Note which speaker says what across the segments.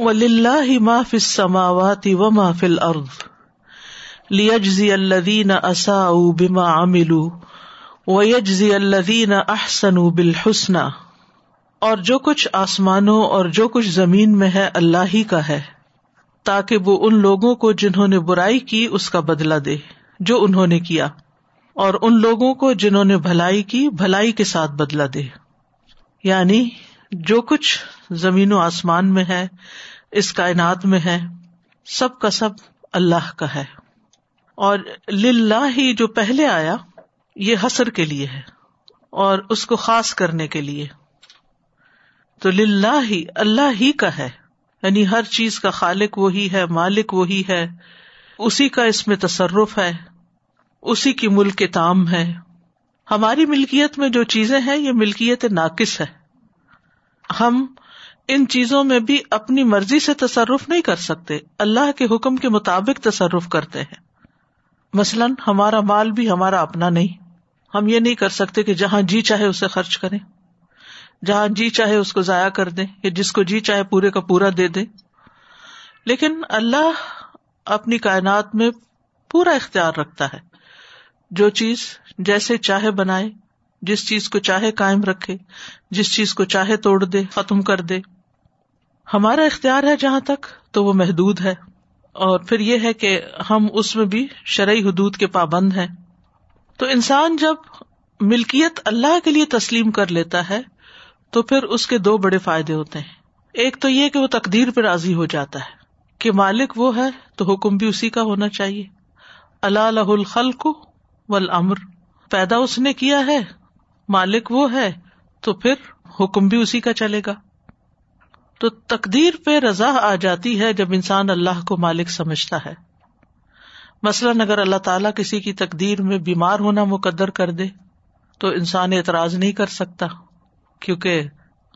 Speaker 1: اور جو کچھ آسمانوں اور جو کچھ زمین میں ہے اللہ ہی کا ہے تاکہ وہ ان لوگوں کو جنہوں نے برائی کی اس کا بدلا دے جو انہوں نے کیا اور ان لوگوں کو جنہوں نے بھلائی کی بھلائی کے ساتھ بدلا دے یعنی جو کچھ زمین و آسمان میں ہے اس کائنات میں ہے سب کا سب اللہ کا ہے اور للہ ہی جو پہلے آیا یہ حسر کے لیے ہے اور اس کو خاص کرنے کے لیے تو للہ ہی اللہ ہی کا ہے یعنی ہر چیز کا خالق وہی ہے مالک وہی ہے اسی کا اس میں تصرف ہے اسی کی ملک کے تام ہے ہماری ملکیت میں جو چیزیں ہیں یہ ملکیت ناقص ہے ہم ان چیزوں میں بھی اپنی مرضی سے تصرف نہیں کر سکتے اللہ کے حکم کے مطابق تصرف کرتے ہیں مثلاً ہمارا مال بھی ہمارا اپنا نہیں ہم یہ نہیں کر سکتے کہ جہاں جی چاہے اسے خرچ کرے جہاں جی چاہے اس کو ضائع کر دیں یا جس کو جی چاہے پورے کا پورا دے دے لیکن اللہ اپنی کائنات میں پورا اختیار رکھتا ہے جو چیز جیسے چاہے بنائے جس چیز کو چاہے کائم رکھے جس چیز کو چاہے توڑ دے ختم کر دے ہمارا اختیار ہے جہاں تک تو وہ محدود ہے اور پھر یہ ہے کہ ہم اس میں بھی شرعی حدود کے پابند ہیں تو انسان جب ملکیت اللہ کے لیے تسلیم کر لیتا ہے تو پھر اس کے دو بڑے فائدے ہوتے ہیں ایک تو یہ کہ وہ تقدیر پہ راضی ہو جاتا ہے کہ مالک وہ ہے تو حکم بھی اسی کا ہونا چاہیے اللہ لہ الخل و امر پیدا اس نے کیا ہے مالک وہ ہے تو پھر حکم بھی اسی کا چلے گا تو تقدیر پہ رضا آ جاتی ہے جب انسان اللہ کو مالک سمجھتا ہے مثلاً اگر اللہ تعالیٰ کسی کی تقدیر میں بیمار ہونا مقدر کر دے تو انسان اعتراض نہیں کر سکتا کیونکہ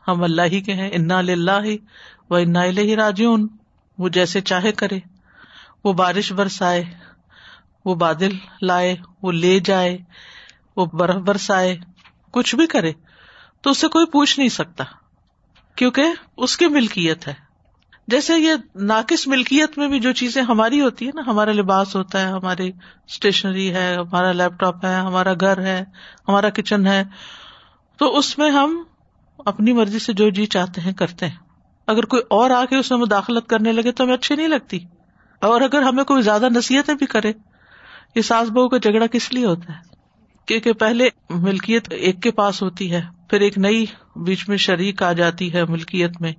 Speaker 1: ہم اللہ ہی کے ہیں انا اللہ ہی انا الہ راجعون وہ جیسے چاہے کرے وہ بارش برسائے وہ بادل لائے وہ لے جائے وہ برف برسائے کچھ بھی کرے تو اس سے کوئی پوچھ نہیں سکتا کیونکہ اس کی ملکیت ہے جیسے یہ ناقص ملکیت میں بھی جو چیزیں ہماری ہوتی ہے نا ہمارا لباس ہوتا ہے ہماری اسٹیشنری ہے ہمارا لیپ ٹاپ ہے ہمارا گھر ہے ہمارا کچن ہے تو اس میں ہم اپنی مرضی سے جو جی چاہتے ہیں کرتے ہیں اگر کوئی اور آ کے اس میں مداخلت کرنے لگے تو ہمیں اچھی نہیں لگتی اور اگر ہمیں کوئی زیادہ نصیحتیں بھی کرے یہ ساس بہو کا جھگڑا کس لیے ہوتا ہے کیونکہ پہلے ملکیت ایک کے پاس ہوتی ہے پھر ایک نئی بیچ میں شریک آ جاتی ہے ملکیت میں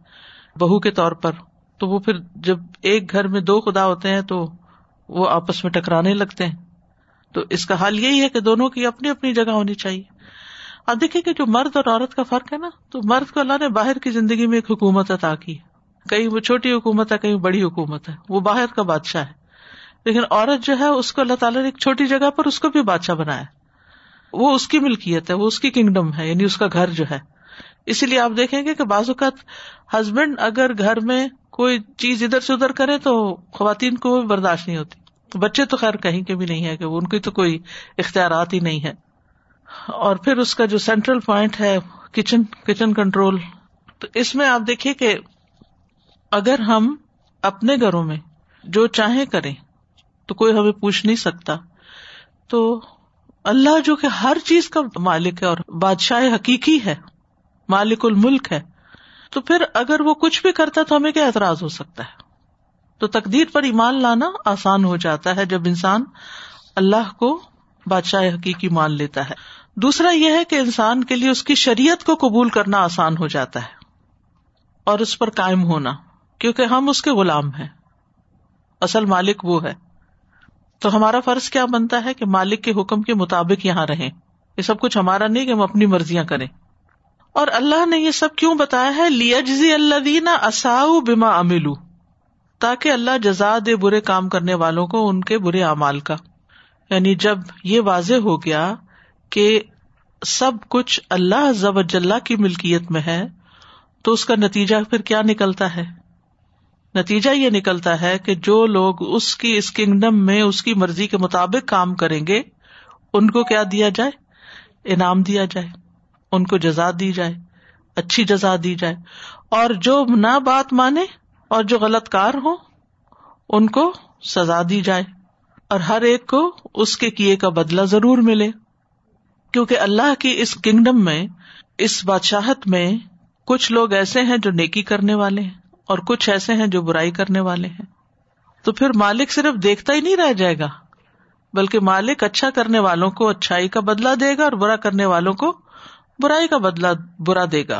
Speaker 1: بہو کے طور پر تو وہ پھر جب ایک گھر میں دو خدا ہوتے ہیں تو وہ آپس میں ٹکرانے لگتے ہیں تو اس کا حال یہی ہے کہ دونوں کی اپنی اپنی جگہ ہونی چاہیے اب دیکھیں کہ جو مرد اور عورت کا فرق ہے نا تو مرد کو اللہ نے باہر کی زندگی میں ایک حکومت عطا کی کہیں وہ چھوٹی حکومت ہے کہیں بڑی حکومت ہے وہ باہر کا بادشاہ ہے لیکن عورت جو ہے اس کو اللہ تعالیٰ نے ایک چھوٹی جگہ پر اس کو بھی بادشاہ بنایا وہ اس کی ملکیت ہے وہ اس کی کنگڈم ہے یعنی اس کا گھر جو ہے اسی لیے آپ دیکھیں گے کہ بعض اوقات ہسبینڈ اگر گھر میں کوئی چیز ادھر سے ادھر کرے تو خواتین کو برداشت نہیں ہوتی بچے تو خیر کہیں کے بھی نہیں ہے کہ ان کی تو کوئی اختیارات ہی نہیں ہے اور پھر اس کا جو سینٹرل پوائنٹ ہے کچن کچن کنٹرول تو اس میں آپ دیکھیے کہ اگر ہم اپنے گھروں میں جو چاہیں کریں تو کوئی ہمیں پوچھ نہیں سکتا تو اللہ جو کہ ہر چیز کا مالک ہے اور بادشاہ حقیقی ہے مالک الملک ہے تو پھر اگر وہ کچھ بھی کرتا ہے تو ہمیں کیا اعتراض ہو سکتا ہے تو تقدیر پر ایمان لانا آسان ہو جاتا ہے جب انسان اللہ کو بادشاہ حقیقی مان لیتا ہے دوسرا یہ ہے کہ انسان کے لیے اس کی شریعت کو قبول کرنا آسان ہو جاتا ہے اور اس پر قائم ہونا کیونکہ ہم اس کے غلام ہیں اصل مالک وہ ہے تو ہمارا فرض کیا بنتا ہے کہ مالک کے حکم کے مطابق یہاں رہے یہ سب کچھ ہمارا نہیں کہ ہم اپنی مرضیاں کریں اور اللہ نے یہ سب کیوں بتایا ہے اللہ دینا املو تاکہ اللہ جزا دے برے کام کرنے والوں کو ان کے برے اعمال کا یعنی جب یہ واضح ہو گیا کہ سب کچھ اللہ ضبط کی ملکیت میں ہے تو اس کا نتیجہ پھر کیا نکلتا ہے نتیجہ یہ نکلتا ہے کہ جو لوگ اس کی اس کنگڈم میں اس کی مرضی کے مطابق کام کریں گے ان کو کیا دیا جائے انعام دیا جائے ان کو جزا دی جائے اچھی جزا دی جائے اور جو نہ بات مانے اور جو غلط کار ہو ان کو سزا دی جائے اور ہر ایک کو اس کے کیے کا بدلہ ضرور ملے کیونکہ اللہ کی اس کنگڈم میں اس بادشاہت میں کچھ لوگ ایسے ہیں جو نیکی کرنے والے ہیں اور کچھ ایسے ہیں جو برائی کرنے والے ہیں تو پھر مالک صرف دیکھتا ہی نہیں رہ جائے گا بلکہ مالک اچھا کرنے والوں کو اچھائی کا بدلا دے گا اور برا کرنے والوں کو برائی کا بدلا برا دے گا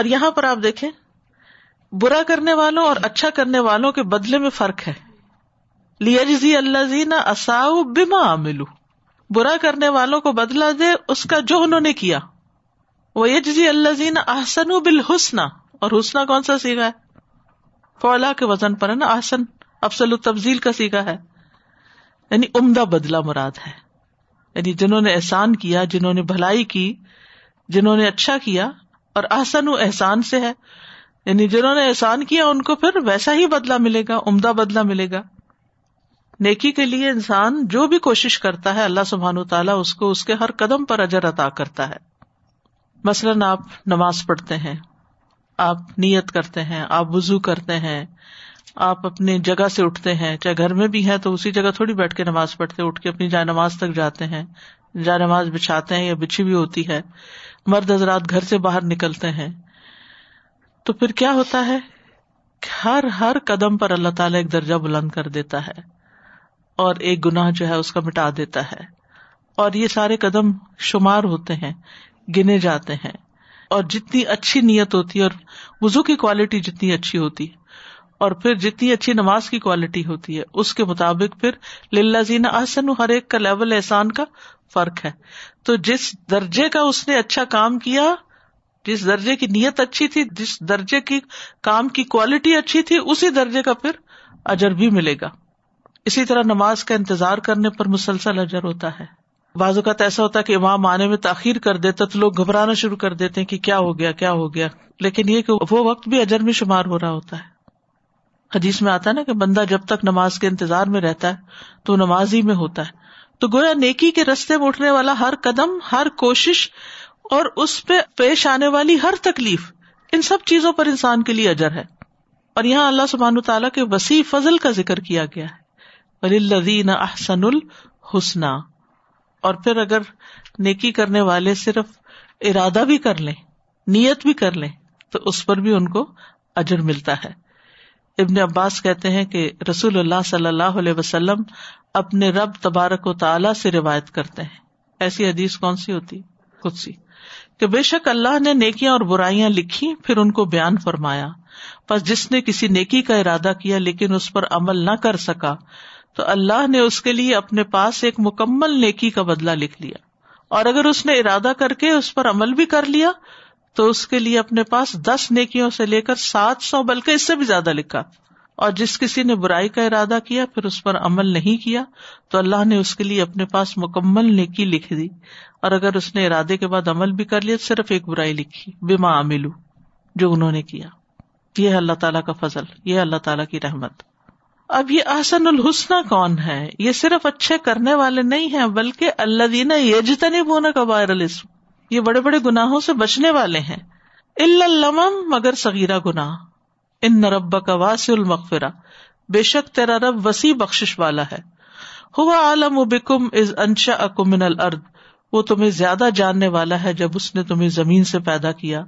Speaker 1: اور یہاں پر آپ دیکھیں برا کرنے والوں اور اچھا کرنے والوں کے بدلے میں فرق ہے اللہ اصاؤ ملو برا کرنے والوں کو بدلا دے اس کا جو انہوں نے کیا وہ اللہ احسن حسنا اور حسنا کون سا سیکھا ہے فولا کے وزن پر ہے نا آسن افسل تفضیل کا سیکھا ہے یعنی عمدہ بدلا مراد ہے یعنی جنہوں نے احسان کیا جنہوں نے بھلائی کی جنہوں نے اچھا کیا اور آسن سے ہے یعنی جنہوں نے احسان کیا ان کو پھر ویسا ہی بدلا ملے گا عمدہ بدلا ملے گا نیکی کے لیے انسان جو بھی کوشش کرتا ہے اللہ سبحان و تعالیٰ اس کو اس کے ہر قدم پر اجر عطا کرتا ہے مثلاً آپ نماز پڑھتے ہیں آپ نیت کرتے ہیں آپ وزو کرتے ہیں آپ اپنی جگہ سے اٹھتے ہیں چاہے گھر میں بھی ہیں تو اسی جگہ تھوڑی بیٹھ کے نماز پڑھتے اٹھ کے اپنی جائے نماز تک جاتے ہیں جائے نماز بچھاتے ہیں یا بچھی بھی ہوتی ہے مرد حضرات گھر سے باہر نکلتے ہیں تو پھر کیا ہوتا ہے ہر ہر قدم پر اللہ تعالیٰ ایک درجہ بلند کر دیتا ہے اور ایک گناہ جو ہے اس کا مٹا دیتا ہے اور یہ سارے قدم شمار ہوتے ہیں گنے جاتے ہیں اور جتنی اچھی نیت ہوتی ہے اور وزو کی کوالٹی جتنی اچھی ہوتی ہے اور پھر جتنی اچھی نماز کی کوالٹی ہوتی ہے اس کے مطابق پھر للہ احسن ہر ایک کا لیول احسان کا فرق ہے تو جس درجے کا اس نے اچھا کام کیا جس درجے کی نیت اچھی تھی جس درجے کی کام کی کوالٹی اچھی تھی اسی درجے کا پھر اجر بھی ملے گا اسی طرح نماز کا انتظار کرنے پر مسلسل اجر ہوتا ہے بعض اوقات ایسا ہوتا ہے کہ امام آنے میں تاخیر کر دیتا تو لوگ گھبرانا شروع کر دیتے کہ کیا ہو گیا کیا ہو گیا لیکن یہ کہ وہ وقت بھی اجر میں شمار ہو رہا ہوتا ہے حدیث میں آتا ہے نا کہ بندہ جب تک نماز کے انتظار میں رہتا ہے تو نماز ہی میں ہوتا ہے تو گویا نیکی کے رستے میں اٹھنے والا ہر قدم ہر کوشش اور اس پہ پیش آنے والی ہر تکلیف ان سب چیزوں پر انسان کے لیے اجر ہے اور یہاں اللہ سبحان تعالیٰ کے وسیع فضل کا ذکر کیا گیا ہے احسن الحسن اور پھر اگر نیکی کرنے والے صرف ارادہ بھی کر لیں نیت بھی کر لیں تو اس پر بھی ان کو اجر ملتا ہے ابن عباس کہتے ہیں کہ رسول اللہ اللہ صلی علیہ وسلم اپنے رب تبارک و تعالی سے روایت کرتے ہیں ایسی حدیث کون سی ہوتی خود سی کہ بے شک اللہ نے نیکیاں اور برائیاں لکھی پھر ان کو بیان فرمایا بس جس نے کسی نیکی کا ارادہ کیا لیکن اس پر عمل نہ کر سکا تو اللہ نے اس کے لیے اپنے پاس ایک مکمل نیکی کا بدلا لکھ لیا اور اگر اس نے ارادہ کر کے اس پر عمل بھی کر لیا تو اس کے لیے اپنے پاس دس نیکیوں سے لے کر سات سو بلکہ اس سے بھی زیادہ لکھا اور جس کسی نے برائی کا ارادہ کیا پھر اس پر عمل نہیں کیا تو اللہ نے اس کے لیے اپنے پاس مکمل نیکی لکھ دی اور اگر اس نے ارادے کے بعد عمل بھی کر لیا صرف ایک برائی لکھی بیما عاملو جو انہوں نے کیا یہ اللہ تعالیٰ کا فضل یہ اللہ تعالیٰ کی رحمت اب یہ آسن الحسن کون ہے یہ صرف اچھے کرنے والے نہیں ہیں بلکہ اللہ دینا بونا کبائر یہ بڑے بڑے گناہوں سے بچنے والے ہیں مگر سغیرہ گناہ ان نربا کا واس المغفرا بے شک تیرا رب وسیع بخش والا ہے ہوا عالم بکم از انشا اکمن الرد وہ تمہیں زیادہ جاننے والا ہے جب اس نے تمہیں زمین سے پیدا کیا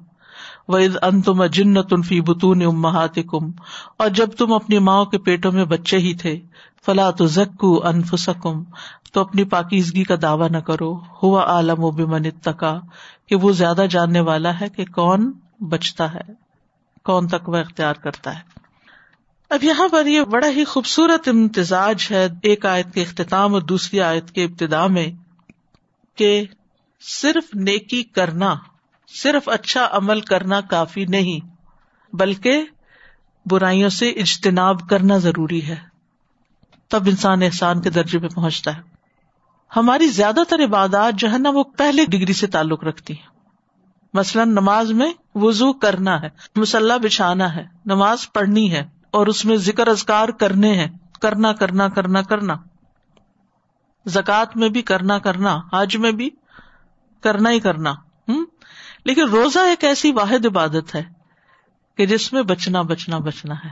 Speaker 1: وید ان تم تمن تنفی بتون کم اور جب تم اپنی ماؤں کے پیٹوں میں بچے ہی تھے فلا تو زکو انفسکم تو اپنی پاکیزگی کا دعوی نہ کرو ہوا عالم و تکا کہ وہ زیادہ جاننے والا ہے کہ کون بچتا ہے کون تک وہ اختیار کرتا ہے اب یہاں پر یہ بڑا ہی خوبصورت امتزاج ہے ایک آیت کے اختتام اور دوسری آیت کے ابتدا میں کہ صرف نیکی کرنا صرف اچھا عمل کرنا کافی نہیں بلکہ برائیوں سے اجتناب کرنا ضروری ہے تب انسان احسان کے درجے پہ پہنچتا ہے ہماری زیادہ تر عبادات جو ہے نا وہ پہلے ڈگری سے تعلق رکھتی ہیں مثلاً نماز میں وزو کرنا ہے مسلح بچھانا ہے نماز پڑھنی ہے اور اس میں ذکر ازکار کرنے ہیں کرنا کرنا کرنا کرنا زکات میں بھی کرنا کرنا حج میں بھی کرنا ہی کرنا لیکن روزہ ایک ایسی واحد عبادت ہے کہ جس میں بچنا بچنا بچنا ہے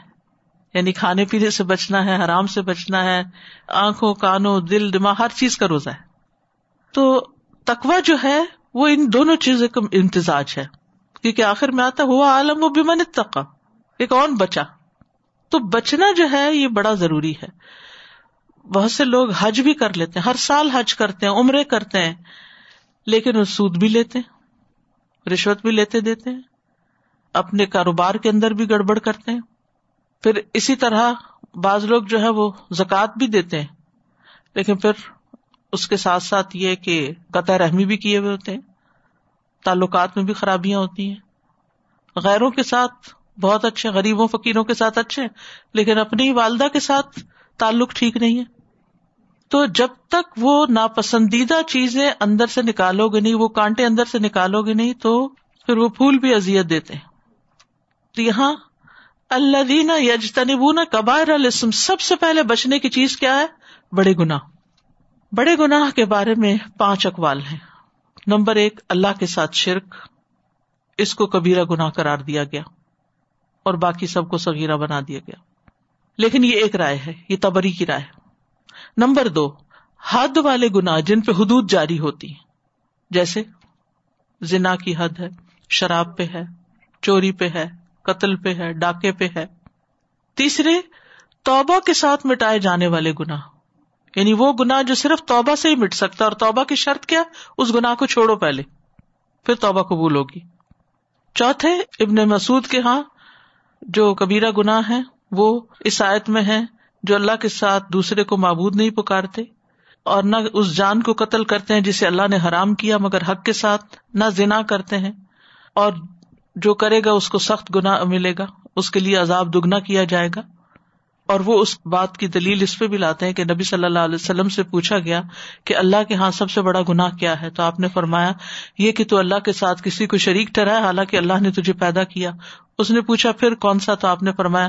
Speaker 1: یعنی کھانے پینے سے بچنا ہے حرام سے بچنا ہے آنکھوں کانوں دل دماغ ہر چیز کا روزہ ہے تو تقوا جو ہے وہ ان دونوں چیزوں کا امتزاج ہے کیونکہ آخر میں آتا ہوا عالم و بیمن تقا یہ کون بچا تو بچنا جو ہے یہ بڑا ضروری ہے بہت سے لوگ حج بھی کر لیتے ہیں ہر سال حج کرتے ہیں عمرے کرتے ہیں لیکن وہ سود بھی لیتے ہیں رشوت بھی لیتے دیتے ہیں اپنے کاروبار کے اندر بھی گڑبڑ کرتے ہیں پھر اسی طرح بعض لوگ جو ہے وہ زکوٰۃ بھی دیتے ہیں لیکن پھر اس کے ساتھ ساتھ یہ کہ قطع رحمی بھی کیے ہوئے ہوتے ہیں تعلقات میں بھی خرابیاں ہوتی ہیں غیروں کے ساتھ بہت اچھے غریبوں فقیروں کے ساتھ اچھے لیکن اپنی والدہ کے ساتھ تعلق ٹھیک نہیں ہے تو جب تک وہ ناپسندیدہ چیزیں اندر سے نکالو گے نہیں وہ کانٹے اندر سے نکالو گے نہیں تو پھر وہ پھول بھی ازیت دیتے ہیں تو یہاں اللہ دینا یج کبائر السم سب سے پہلے بچنے کی چیز کیا ہے بڑے گنا بڑے گنا کے بارے میں پانچ اقوال ہیں نمبر ایک اللہ کے ساتھ شرک اس کو کبیرا گنا کرار دیا گیا اور باقی سب کو سگیرہ بنا دیا گیا لیکن یہ ایک رائے ہے یہ تبری کی رائے ہے نمبر دو حد والے گنا جن پہ حدود جاری ہوتی ہیں جیسے زنا کی حد ہے شراب پہ ہے چوری پہ ہے قتل پہ ہے ڈاکے پہ ہے تیسرے توبہ کے ساتھ مٹائے جانے والے گنا یعنی وہ گنا جو صرف توبہ سے ہی مٹ سکتا اور توبہ کی شرط کیا اس گنا کو چھوڑو پہلے پھر توبہ قبول ہوگی چوتھے ابن مسعود کے ہاں جو کبیرہ گنا ہے وہ اس آیت میں ہے جو اللہ کے ساتھ دوسرے کو معبود نہیں پکارتے اور نہ اس جان کو قتل کرتے ہیں جسے اللہ نے حرام کیا مگر حق کے ساتھ نہ ذنا کرتے ہیں اور جو کرے گا اس کو سخت گنا ملے گا اس کے لیے عذاب دگنا کیا جائے گا اور وہ اس بات کی دلیل اس پہ بھی لاتے ہیں کہ نبی صلی اللہ علیہ وسلم سے پوچھا گیا کہ اللہ کے ہاں سب سے بڑا گنا کیا ہے تو آپ نے فرمایا یہ کہ تو اللہ کے ساتھ کسی کو شریک ٹھہرا حالانکہ اللہ نے تجھے پیدا کیا اس نے پوچھا پھر کون سا تو آپ نے فرمایا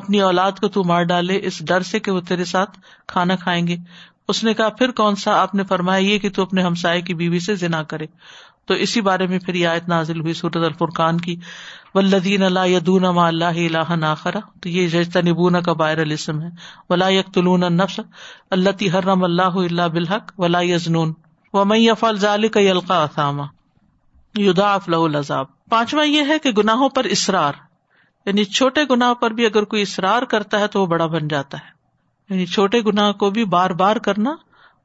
Speaker 1: اپنی اولاد کو تو مار ڈالے اس ڈر سے کہ وہ تیرے ساتھ کھانا کھائیں گے اس نے کہا پھر کون سا آپ نے فرمایا یہ کہ تو اپنے ہمسائے کی بیوی سے ذنا کرے تو اسی بارے میں پھر یہ آیت نازل ہوئی سورت الفرقان کی ولدین اللہ یدون اللہ اللہ ناخرا تو یہ نبونا کا باہر السم ہے ولا یکلون نفس اللہ حرم اللہ اللہ بالحق ولا یزنون و مئی افال ظال کا یلقا اثامہ یدا افلاب پانچواں یہ ہے کہ گناہوں پر اسرار یعنی چھوٹے گناہ پر بھی اگر کوئی اسرار کرتا ہے تو وہ بڑا بن جاتا ہے یعنی چھوٹے گناہ کو بھی بار بار کرنا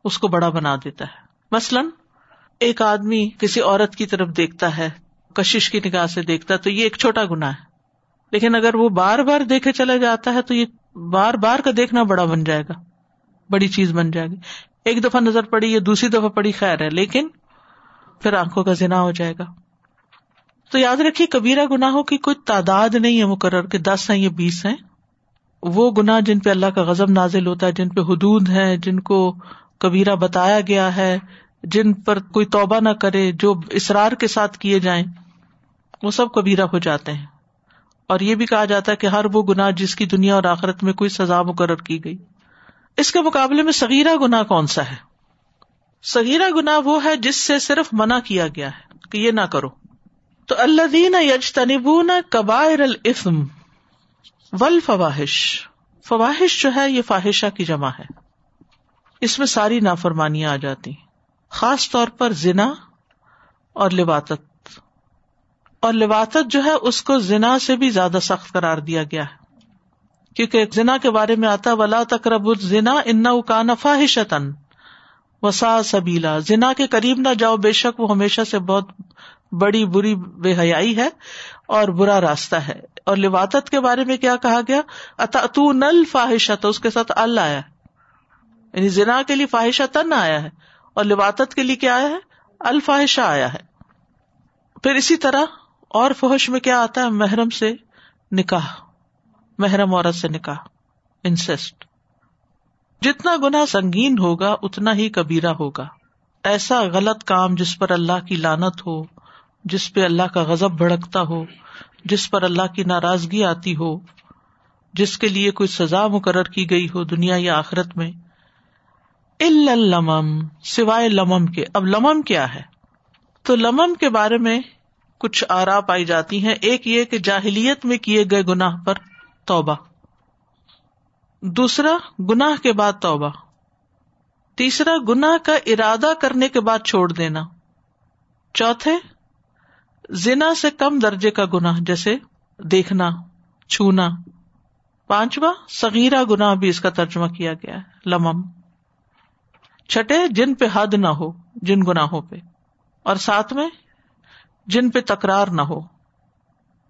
Speaker 1: اس کو بڑا بنا دیتا ہے مثلاً ایک آدمی کسی عورت کی طرف دیکھتا ہے کشش کی نگاہ سے دیکھتا تو یہ ایک چھوٹا گنا ہے لیکن اگر وہ بار بار دیکھے چلا جاتا ہے تو یہ بار بار کا دیکھنا بڑا بن جائے گا بڑی چیز بن جائے گی ایک دفعہ نظر پڑی یا دوسری دفعہ پڑی خیر ہے لیکن پھر آنکھوں کا ذنا ہو جائے گا تو یاد رکھیے کبیرا گناہوں کی کوئی تعداد نہیں ہے مقرر کہ دس ہیں یا بیس ہیں وہ گناہ جن پہ اللہ کا غزب نازل ہوتا ہے جن پہ حدود ہیں جن کو کبیرا بتایا گیا ہے جن پر کوئی توبہ نہ کرے جو اسرار کے ساتھ کیے جائیں وہ سب کبیرا ہو جاتے ہیں اور یہ بھی کہا جاتا ہے کہ ہر وہ گنا جس کی دنیا اور آخرت میں کوئی سزا مقرر کی گئی اس کے مقابلے میں سگیرہ گناہ کون سا ہے سگیرہ گناہ وہ ہے جس سے صرف منع کیا گیا ہے کہ یہ نہ کرو تو اللہ دین یج تنب نہ کبائر الفم و الفواہش فواہش جو ہے یہ فواہشہ کی جمع ہے اس میں ساری نافرمانیاں آ جاتی خاص طور پر زنا اور لباطت اور لواطت جو ہے اس کو زنا سے بھی زیادہ سخت قرار دیا گیا ہے کیونکہ زنا کے بارے میں آتا ولا زنا وسا سبیلا کے قریب نہ جاؤ بے شک وہ ہمیشہ سے بہت بڑی بری بے حیائی ہے اور برا راستہ ہے اور لواطت کے بارے میں کیا کہا گیا اتو نل تو اس کے ساتھ ال آیا یعنی زنا کے لیے فاحشہ تن آیا ہے اور لواطت کے لیے کیا آیا ہے الفاہشہ آیا ہے پھر اسی طرح اور فحش میں کیا آتا ہے محرم سے نکاح محرم عورت سے نکاح انسٹ جتنا گنا سنگین ہوگا اتنا ہی کبیرہ ہوگا ایسا غلط کام جس پر اللہ کی لانت ہو جس پہ اللہ کا غزب بھڑکتا ہو جس پر اللہ کی ناراضگی آتی ہو جس کے لیے کوئی سزا مقرر کی گئی ہو دنیا یا آخرت میں سوائے لمم کے اب لمم کیا ہے تو لمم کے بارے میں کچھ آرا پائی جاتی ہیں ایک یہ کہ جاہلیت میں کیے گئے گنا پر توبہ دوسرا گنا کے بعد توبہ تیسرا گنا کا ارادہ کرنے کے بعد چھوڑ دینا چوتھے زنا سے کم درجے کا گنا جیسے دیکھنا چھونا پانچواں سگیرہ گنا بھی اس کا ترجمہ کیا گیا ہے لمم چھٹے جن پہ حد نہ ہو جن گناہوں پہ اور ساتھ میں جن پہ تکرار نہ ہو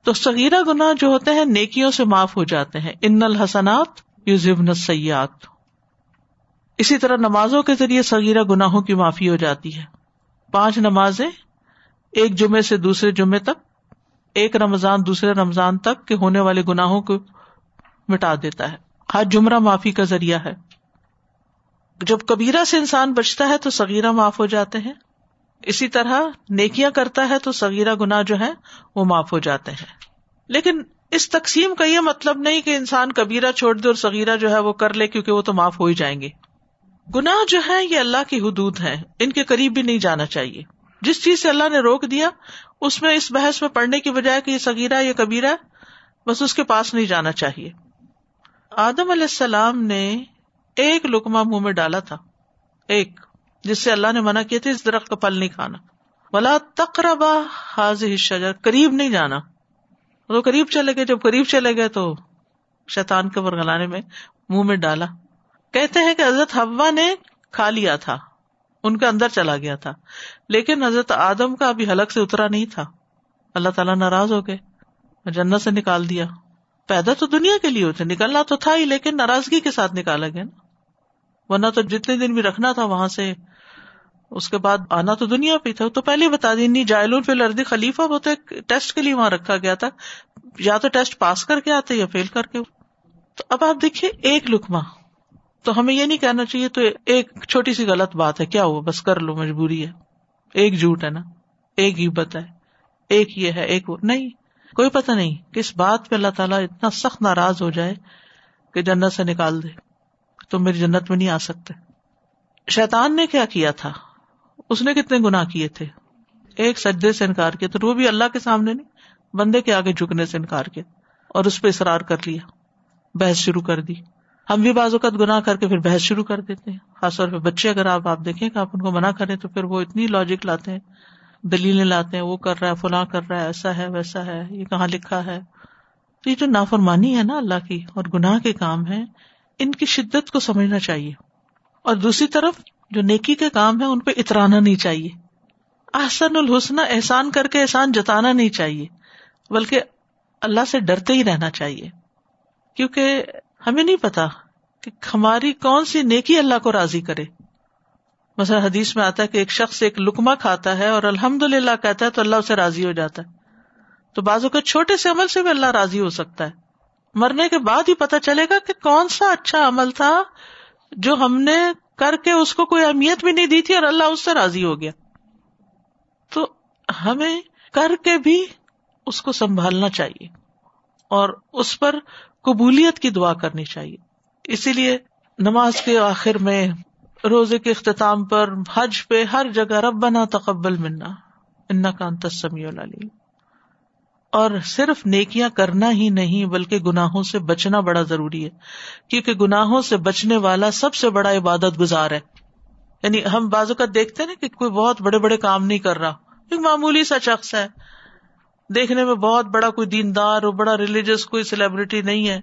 Speaker 1: تو سگیرہ گنا جو ہوتے ہیں نیکیوں سے معاف ہو جاتے ہیں ان الحسنات یو سیات اسی طرح نمازوں کے ذریعے سگیرہ گناہوں کی معافی ہو جاتی ہے پانچ نمازیں ایک جمعے سے دوسرے جمعے تک ایک رمضان دوسرے رمضان تک کے ہونے والے گناہوں کو مٹا دیتا ہے ہر جمرہ معافی کا ذریعہ ہے جب کبیرہ سے انسان بچتا ہے تو سغیرہ معاف ہو جاتے ہیں اسی طرح نیکیاں کرتا ہے تو سگیرہ گنا جو ہے وہ معاف ہو جاتے ہیں لیکن اس تقسیم کا یہ مطلب نہیں کہ انسان کبیرا چھوڑ دے اور سگیرہ جو ہے وہ کر لے کیونکہ وہ تو معاف ہو ہی جائیں گے گنا جو ہے یہ اللہ کی حدود ہیں ان کے قریب بھی نہیں جانا چاہیے جس چیز سے اللہ نے روک دیا اس میں اس بحث میں پڑنے کی بجائے کہ یہ سگیرہ یا کبیرا بس اس کے پاس نہیں جانا چاہیے آدم علیہ السلام نے ایک لکما منہ میں ڈالا تھا ایک جس سے اللہ نے منع کیا تھا اس درخت کا پل نہیں کھانا بلا شجر قریب نہیں جانا وہ قریب چلے گئے جب قریب چلے گئے تو شیتان کے برگلانے میں منہ میں ڈالا کہتے ہیں کہ حضرت ہوا نے کھا لیا تھا ان کے اندر چلا گیا تھا لیکن حضرت آدم کا ابھی حلق سے اترا نہیں تھا اللہ تعالیٰ ناراض ہو گئے جنت سے نکال دیا پیدا تو دنیا کے لیے ہوتے نکلنا تو تھا ہی لیکن ناراضگی کے ساتھ نکالا گیا نا ورنہ تو جتنے دن بھی رکھنا تھا وہاں سے اس کے بعد آنا تو دنیا پہ تھا تو پہلے بتا دی جائے لردی خلیفہ وہ ایک ٹیسٹ کے لیے وہاں رکھا گیا تھا یا تو ٹیسٹ پاس کر کے آتے یا فیل کر کے تو اب آپ دیکھیے ایک لکما تو ہمیں یہ نہیں کہنا چاہیے تو ایک چھوٹی سی غلط بات ہے کیا ہوا بس کر لو مجبوری ہے ایک جھوٹ ہے نا ایک ہبت ہے ایک یہ ہے ایک وہ نہیں کوئی پتا نہیں کس بات پہ اللہ تعالیٰ اتنا سخت ناراض ہو جائے کہ جنت سے نکال دے تم میری جنت میں نہیں آ سکتے شیتان نے کیا کیا تھا اس نے کتنے گنا کیے تھے ایک سجدے سے انکار کیا تو وہ بھی اللہ کے سامنے نہیں بندے کے آگے جھکنے سے انکار کیا اور اس پہ اصرار کر لیا بحث شروع کر دی ہم بھی بعض اوقات گنا کر کے پھر بحث شروع کر دیتے ہیں خاص طور پہ بچے اگر آپ آپ دیکھیں کہ آپ ان کو منع کریں تو پھر وہ اتنی لاجک لاتے ہیں دلیلیں لاتے ہیں وہ کر رہا ہے فلاں کر رہا ہے ایسا ہے ویسا ہے یہ کہاں لکھا ہے تو یہ جو نافرمانی ہے نا اللہ کی اور گناہ کے کام ہے ان کی شدت کو سمجھنا چاہیے اور دوسری طرف جو نیکی کے کام ہے ان پہ اترانا نہیں چاہیے احسن الحسن احسان کر کے احسان جتانا نہیں چاہیے بلکہ اللہ سے ڈرتے ہی رہنا چاہیے کیونکہ ہمیں نہیں پتا کہ ہماری کون سی نیکی اللہ کو راضی کرے مثلا حدیث میں آتا ہے کہ ایک شخص ایک لکما کھاتا ہے اور الحمد للہ کہتا ہے تو اللہ اسے راضی ہو جاتا ہے تو بازو کے چھوٹے سے عمل سے بھی اللہ راضی ہو سکتا ہے مرنے کے بعد ہی پتا چلے گا کہ کون سا اچھا عمل تھا جو ہم نے کر کے اس کو کوئی اہمیت بھی نہیں دی تھی اور اللہ اس سے راضی ہو گیا تو ہمیں کر کے بھی اس کو سنبھالنا چاہیے اور اس پر قبولیت کی دعا کرنی چاہیے اسی لیے نماز کے آخر میں روزے کے اختتام پر حج پہ ہر جگہ رب بنا تقبل منا ان کا انتظمی العلیم اور صرف نیکیاں کرنا ہی نہیں بلکہ گناہوں سے بچنا بڑا ضروری ہے کیونکہ گناہوں سے بچنے والا سب سے بڑا عبادت گزار ہے یعنی ہم بازو کا دیکھتے نا کہ کوئی بہت بڑے بڑے کام نہیں کر رہا ایک معمولی سا شخص ہے دیکھنے میں بہت بڑا کوئی دیندار اور بڑا ریلیجس کوئی سیلبریٹی نہیں ہے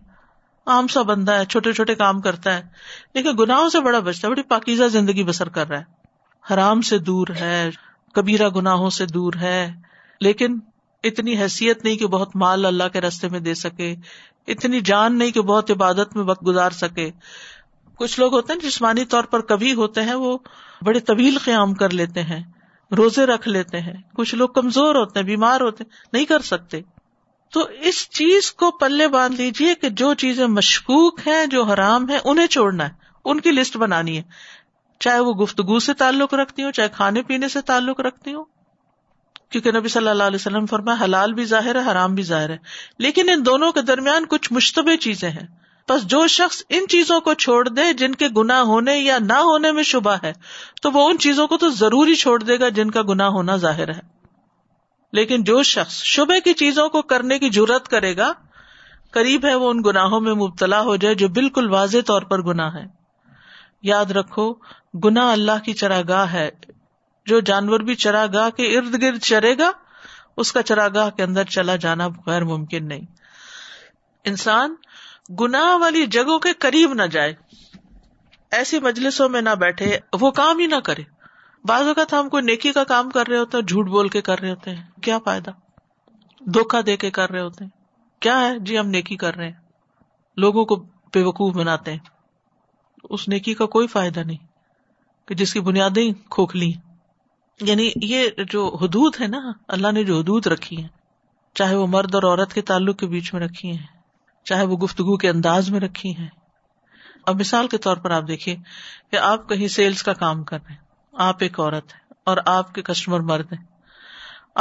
Speaker 1: عام سا بندہ ہے چھوٹے چھوٹے کام کرتا ہے لیکن گناہوں سے بڑا بچتا ہے بڑی پاکیزہ زندگی بسر کر رہا ہے حرام سے دور ہے کبیرہ گناہوں سے دور ہے لیکن اتنی حیثیت نہیں کہ بہت مال اللہ کے رستے میں دے سکے اتنی جان نہیں کہ بہت عبادت میں وقت گزار سکے کچھ لوگ ہوتے ہیں جسمانی طور پر کبھی ہوتے ہیں وہ بڑے طویل قیام کر لیتے ہیں روزے رکھ لیتے ہیں کچھ لوگ کمزور ہوتے ہیں بیمار ہوتے ہیں نہیں کر سکتے تو اس چیز کو پلے باندھ لیجیے کہ جو چیزیں مشکوک ہیں جو حرام ہیں انہیں چھوڑنا ہے ان کی لسٹ بنانی ہے چاہے وہ گفتگو سے تعلق رکھتی ہوں چاہے کھانے پینے سے تعلق رکھتی ہوں کیونکہ نبی صلی اللہ علیہ وسلم فرما حلال بھی ظاہر ہے حرام بھی ظاہر ہے لیکن ان دونوں کے درمیان کچھ مشتبہ چیزیں ہیں بس جو شخص ان چیزوں کو چھوڑ دے جن کے گنا ہونے یا نہ ہونے میں شبہ ہے تو وہ ان چیزوں کو تو ضروری چھوڑ دے گا جن کا گنا ہونا ظاہر ہے لیکن جو شخص شبہ کی چیزوں کو کرنے کی ضرورت کرے گا قریب ہے وہ ان گناہوں میں مبتلا ہو جائے جو بالکل واضح طور پر گنا ہے یاد رکھو گنا اللہ کی چراگاہ ہے جو جانور بھی چرا گاہ کے ارد گرد چرے گا اس کا چرا گاہ کے اندر چلا جانا غیر ممکن نہیں انسان گنا والی جگہوں کے قریب نہ جائے ایسی مجلسوں میں نہ بیٹھے وہ کام ہی نہ کرے بعض اوقات ہم کوئی نیکی کا کام کر رہے ہوتے ہیں جھوٹ بول کے کر رہے ہوتے ہیں کیا فائدہ دھوکا دے کے کر رہے ہوتے ہیں کیا ہے جی ہم نیکی کر رہے ہیں لوگوں کو بے وقوف بناتے ہیں اس نیکی کا کوئی فائدہ نہیں کہ جس کی بنیادیں کھوکھلی ہیں یعنی یہ جو حدود ہے نا اللہ نے جو حدود رکھی ہے چاہے وہ مرد اور عورت کے تعلق کے بیچ میں رکھی ہیں چاہے وہ گفتگو کے انداز میں رکھی ہیں اب مثال کے طور پر آپ دیکھیے کہ آپ کہیں سیلس کا کام کر رہے ہیں آپ ایک عورت ہے اور آپ کے کسٹمر مرد ہیں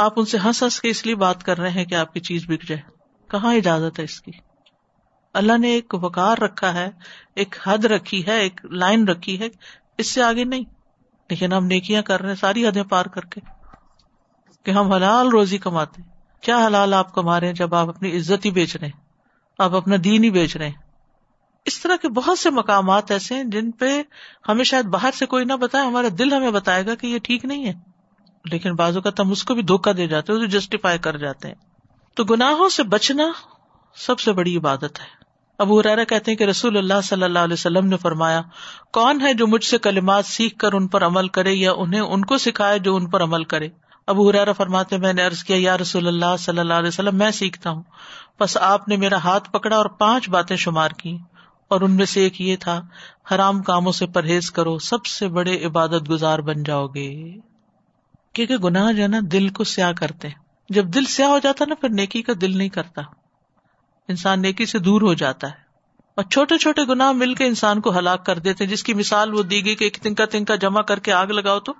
Speaker 1: آپ ان سے ہنس ہنس کے اس لیے بات کر رہے ہیں کہ آپ کی چیز بک جائے کہاں اجازت ہے اس کی اللہ نے ایک وقار رکھا ہے ایک حد رکھی ہے ایک لائن رکھی ہے اس سے آگے نہیں لیکن ہم نیکیاں کر رہے ہیں ساری حدیں پار کر کے کہ ہم حلال روزی کماتے کیا حلال آپ کما رہے ہیں جب آپ اپنی عزت ہی بیچ رہے ہیں آپ اپنا دین ہی بیچ رہے ہیں اس طرح کے بہت سے مقامات ایسے ہیں جن پہ ہمیں شاید باہر سے کوئی نہ بتائے ہمارا دل ہمیں بتائے گا کہ یہ ٹھیک نہیں ہے لیکن بازو کا تم اس کو بھی دھوکہ دے جاتے ہیں جسٹیفائی کر جاتے ہیں تو گناہوں سے بچنا سب سے بڑی عبادت ہے ابو ہرارا کہتے ہیں کہ رسول اللہ صلی اللہ علیہ وسلم نے فرمایا کون ہے جو مجھ سے کلمات سیکھ کر ان پر عمل کرے یا انہیں ان کو سکھائے جو ان پر عمل کرے ابو ہرارا فرماتے میں نے کیا یا رسول اللہ اللہ صلی علیہ وسلم میں سیکھتا ہوں بس آپ نے میرا ہاتھ پکڑا اور پانچ باتیں شمار کی اور ان میں سے ایک یہ تھا حرام کاموں سے پرہیز کرو سب سے بڑے عبادت گزار بن جاؤ گے کیونکہ گناہ جو ہے نا دل کو سیاہ کرتے جب دل سیاہ ہو جاتا نا پھر نیکی کا دل نہیں کرتا انسان نیکی سے دور ہو جاتا ہے اور چھوٹے چھوٹے گناہ مل کے انسان کو ہلاک کر دیتے جس کی مثال وہ دی گئی کہ ایک تنکا تنکا جمع کر کے آگ لگاؤ تو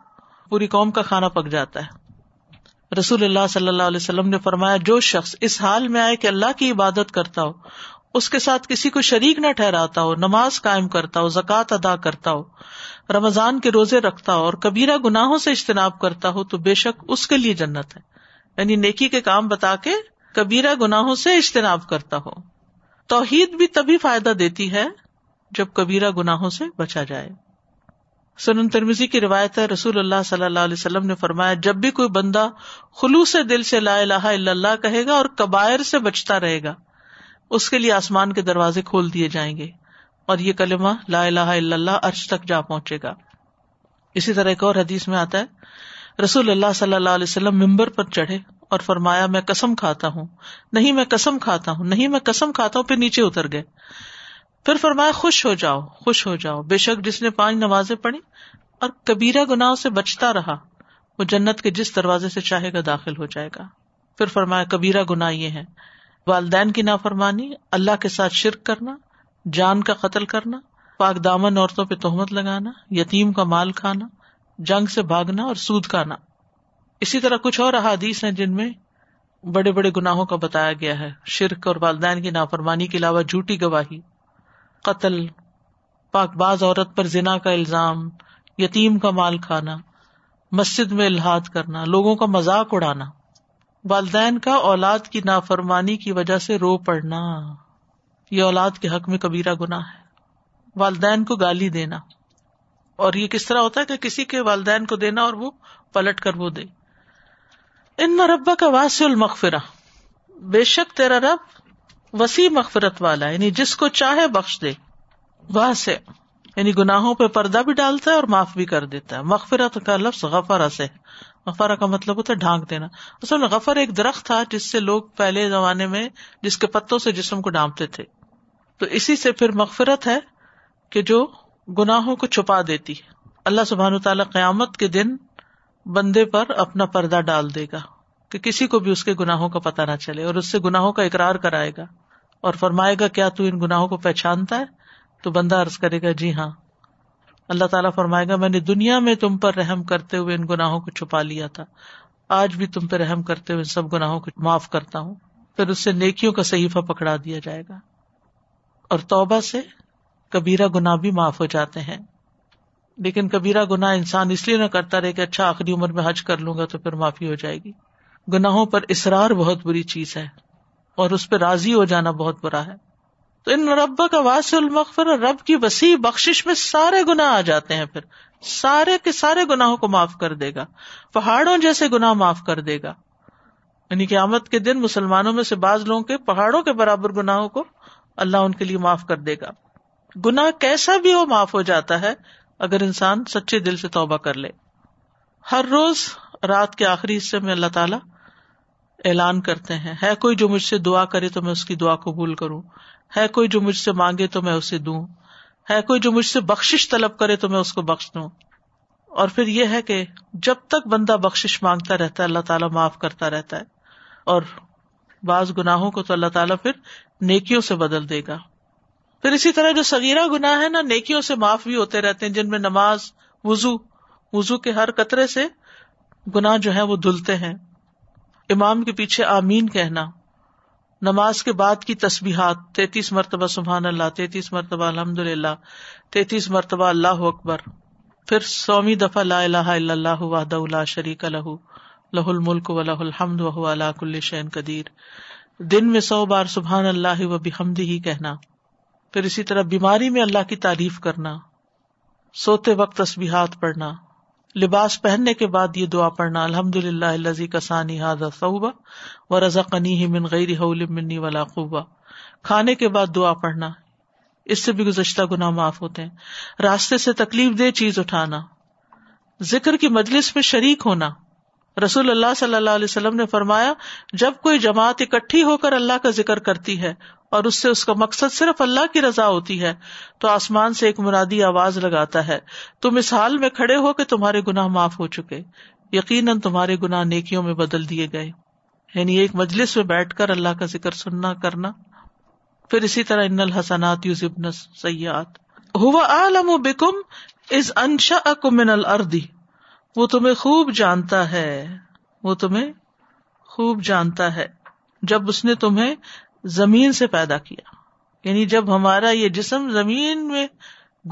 Speaker 1: پوری قوم کا کھانا پک جاتا ہے رسول اللہ صلی اللہ اللہ علیہ وسلم نے فرمایا جو شخص اس حال میں آئے کہ کی عبادت کرتا ہو اس کے ساتھ کسی کو شریک نہ ٹھہراتا ہو نماز قائم کرتا ہو زکوٰۃ ادا کرتا ہو رمضان کے روزے رکھتا ہو اور کبیرہ گناہوں سے اجتناب کرتا ہو تو بے شک اس کے لیے جنت ہے یعنی نیکی کے کام بتا کے کبیرا گناہوں سے اجتناب کرتا ہو توحید بھی تبھی فائدہ دیتی ہے جب کبیرہ گناہوں سے بچا جائے سنن ترمیزی کی روایت ہے رسول اللہ صلی اللہ علیہ وسلم نے فرمایا جب بھی کوئی بندہ خلوص دل سے لا الہ الا اللہ کہے گا اور کبائر سے بچتا رہے گا اس کے لیے آسمان کے دروازے کھول دیے جائیں گے اور یہ کلمہ لا الہ الا اللہ ارج تک جا پہنچے گا اسی طرح ایک اور حدیث میں آتا ہے رسول اللہ صلی اللہ علیہ وسلم ممبر پر چڑھے اور فرمایا میں کسم کھاتا ہوں نہیں میں کسم کھاتا ہوں نہیں میں کسم کھاتا ہوں پھر نیچے اتر گئے پھر فرمایا خوش ہو جاؤ خوش ہو جاؤ بے شک جس نے پانچ نمازیں پڑھی اور کبیرا گنا سے بچتا رہا وہ جنت کے جس دروازے سے چاہے گا داخل ہو جائے گا پھر فرمایا کبیرا گنا یہ ہے والدین کی نافرمانی اللہ کے ساتھ شرک کرنا جان کا قتل کرنا پاک دامن عورتوں پہ تہمت لگانا یتیم کا مال کھانا جنگ سے بھاگنا اور سود کھانا اسی طرح کچھ اور احادیث ہیں جن میں بڑے بڑے گناہوں کا بتایا گیا ہے شرک اور والدین کی نافرمانی کے علاوہ جھوٹی گواہی قتل پاک باز عورت پر زنا کا الزام یتیم کا مال کھانا مسجد میں الحاد کرنا لوگوں کا مذاق اڑانا والدین کا اولاد کی نافرمانی کی وجہ سے رو پڑنا یہ اولاد کے حق میں کبیرہ گناہ ہے والدین کو گالی دینا اور یہ کس طرح ہوتا ہے کہ کسی کے والدین کو دینا اور وہ پلٹ کر وہ دے ان ربا کا واس المغفرا بے شک تیرا رب وسیع مغفرت والا یعنی جس کو چاہے بخش دے وہ سے یعنی گناہوں پہ پردہ بھی ڈالتا ہے اور معاف بھی کر دیتا ہے مغفرت کا لفظ غفارا سے غفارا کا مطلب ہوتا ہے ڈھانک دینا اصل غفر ایک درخت تھا جس سے لوگ پہلے زمانے میں جس کے پتوں سے جسم کو ڈانپتے تھے تو اسی سے پھر مغفرت ہے کہ جو گناہوں کو چھپا دیتی اللہ سبحان تعالیٰ قیامت کے دن بندے پر اپنا پردہ ڈال دے گا کہ کسی کو بھی اس کے گناہوں کا پتہ نہ چلے اور اس سے گناہوں کا اقرار کرائے گا اور فرمائے گا کیا تو ان گناہوں کو پہچانتا ہے تو بندہ عرض کرے گا جی ہاں اللہ تعالیٰ فرمائے گا میں نے دنیا میں تم پر رحم کرتے ہوئے ان گناہوں کو چھپا لیا تھا آج بھی تم پہ رحم کرتے ہوئے سب گناہوں کو معاف کرتا ہوں پھر اس سے نیکیوں کا صحیفہ پکڑا دیا جائے گا اور توبہ سے کبیرہ گناہ بھی معاف ہو جاتے ہیں لیکن کبیرا گنا انسان اس لیے نہ کرتا رہے کہ اچھا آخری عمر میں حج کر لوں گا تو پھر معافی ہو جائے گی گناہوں پر اسرار بہت بری چیز ہے اور اس پہ راضی ہو جانا بہت برا ہے تو ان کا رب کی وسیع بخش میں سارے گنا آ جاتے ہیں پھر سارے کے سارے گناہوں کو معاف کر دے گا پہاڑوں جیسے گنا معاف کر دے گا یعنی کہ آمد کے دن مسلمانوں میں سے بعض لوگوں کے پہاڑوں کے برابر گناہوں کو اللہ ان کے لیے معاف کر دے گا گنا کیسا بھی وہ معاف ہو جاتا ہے اگر انسان سچے دل سے توبہ کر لے ہر روز رات کے آخری حصے میں اللہ تعالیٰ اعلان کرتے ہیں ہے کوئی جو مجھ سے دعا کرے تو میں اس کی دعا قبول کروں ہے کوئی جو مجھ سے مانگے تو میں اسے دوں ہے کوئی جو مجھ سے بخشش طلب کرے تو میں اس کو بخش دوں اور پھر یہ ہے کہ جب تک بندہ بخشش مانگتا رہتا ہے اللہ تعالیٰ معاف کرتا رہتا ہے اور بعض گناہوں کو تو اللہ تعالیٰ پھر نیکیوں سے بدل دے گا پھر اسی طرح جو سگیرہ گنا ہے نا نیکیوں سے معاف بھی ہوتے رہتے ہیں جن میں نماز وزو وزو کے ہر قطرے سے گنا جو ہے وہ دھلتے ہیں امام کے پیچھے آمین کہنا نماز کے بعد کی تصبیحات تینتیس مرتبہ سبحان اللہ تینتیس مرتبہ الحمد للہ تینتیس مرتبہ اللہ اکبر پھر سومی لا الہ الا اللہ اللہ لا شریق الہ لہ الملک و لہ الحمد و اللہ کل شین قدیر دن میں سو بار سبحان اللہ و بحمد ہی کہنا پھر اسی طرح بیماری میں اللہ کی تعریف کرنا سوتے وقت تصبیحات پڑھنا لباس پہننے کے بعد یہ دعا پڑھنا الحمد للہ و رضا قنی من غیر منی کھانے کے بعد دعا پڑھنا اس سے بھی گزشتہ گنا معاف ہوتے ہیں راستے سے تکلیف دہ چیز اٹھانا ذکر کی مجلس میں شریک ہونا رسول اللہ صلی اللہ علیہ وسلم نے فرمایا جب کوئی جماعت اکٹھی ہو کر اللہ کا ذکر کرتی ہے اور اس سے اس کا مقصد صرف اللہ کی رضا ہوتی ہے تو آسمان سے ایک مرادی آواز لگاتا ہے تم اس حال میں کھڑے ہو کہ تمہارے گنا معاف ہو چکے یقیناً تمہارے گناہ نیکیوں میں بدل دیے گئے یعنی ایک مجلس میں بیٹھ کر اللہ کا ذکر سننا کرنا پھر اسی طرح ان الحسنات ذبن سیات ہوا عالم بیکم از انشا الردی وہ تمہیں خوب جانتا ہے وہ تمہیں خوب جانتا ہے جب اس نے تمہیں زمین سے پیدا کیا یعنی جب ہمارا یہ جسم زمین میں